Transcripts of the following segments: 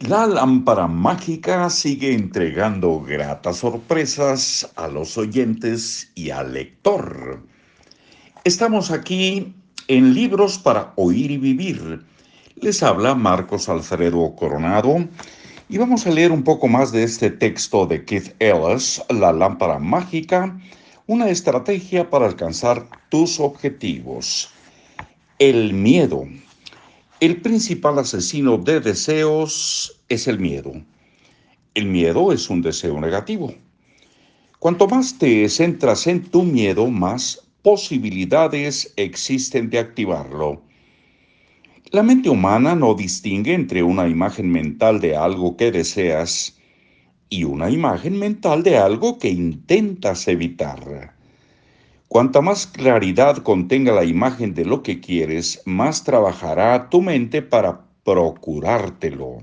La lámpara mágica sigue entregando gratas sorpresas a los oyentes y al lector. Estamos aquí en Libros para Oír y Vivir. Les habla Marcos Alfredo Coronado y vamos a leer un poco más de este texto de Keith Ellis, La lámpara mágica, una estrategia para alcanzar tus objetivos. El miedo. El principal asesino de deseos es el miedo. El miedo es un deseo negativo. Cuanto más te centras en tu miedo, más posibilidades existen de activarlo. La mente humana no distingue entre una imagen mental de algo que deseas y una imagen mental de algo que intentas evitar. Cuanta más claridad contenga la imagen de lo que quieres, más trabajará tu mente para procurártelo.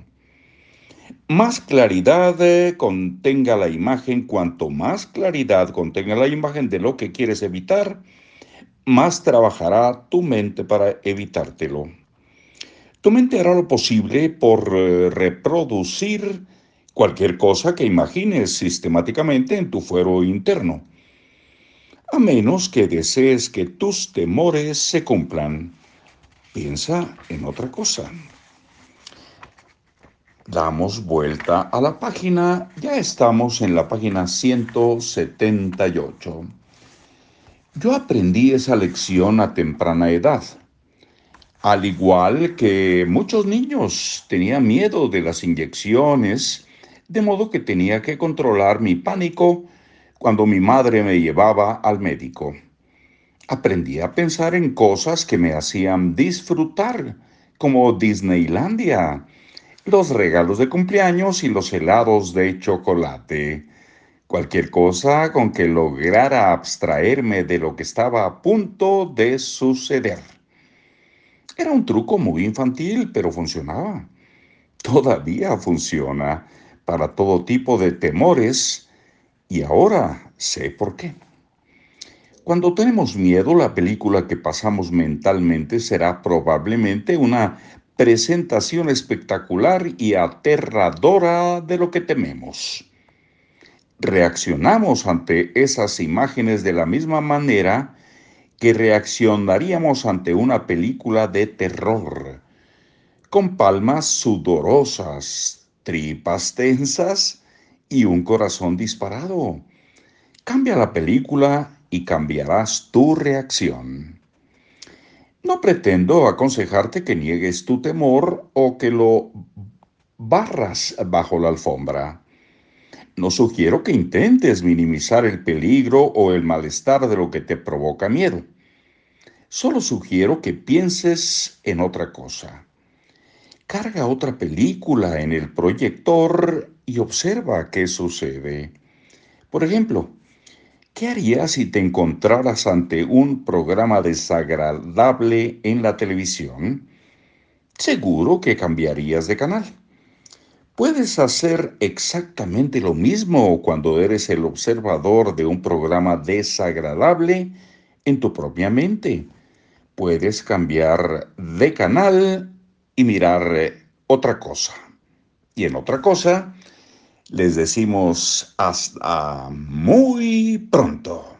Más claridad eh, contenga la imagen, cuanto más claridad contenga la imagen de lo que quieres evitar, más trabajará tu mente para evitártelo. Tu mente hará lo posible por eh, reproducir cualquier cosa que imagines sistemáticamente en tu fuero interno a menos que desees que tus temores se cumplan. Piensa en otra cosa. Damos vuelta a la página, ya estamos en la página 178. Yo aprendí esa lección a temprana edad. Al igual que muchos niños, tenía miedo de las inyecciones, de modo que tenía que controlar mi pánico cuando mi madre me llevaba al médico. Aprendí a pensar en cosas que me hacían disfrutar, como Disneylandia, los regalos de cumpleaños y los helados de chocolate. Cualquier cosa con que lograra abstraerme de lo que estaba a punto de suceder. Era un truco muy infantil, pero funcionaba. Todavía funciona para todo tipo de temores y ahora sé por qué. Cuando tenemos miedo, la película que pasamos mentalmente será probablemente una presentación espectacular y aterradora de lo que tememos. Reaccionamos ante esas imágenes de la misma manera que reaccionaríamos ante una película de terror, con palmas sudorosas, tripas tensas y un corazón disparado. Cambia la película y cambiarás tu reacción. No pretendo aconsejarte que niegues tu temor o que lo barras bajo la alfombra. No sugiero que intentes minimizar el peligro o el malestar de lo que te provoca miedo. Solo sugiero que pienses en otra cosa. Carga otra película en el proyector y observa qué sucede. Por ejemplo, ¿qué harías si te encontraras ante un programa desagradable en la televisión? Seguro que cambiarías de canal. Puedes hacer exactamente lo mismo cuando eres el observador de un programa desagradable en tu propia mente. Puedes cambiar de canal y mirar otra cosa. Y en otra cosa, les decimos hasta muy pronto.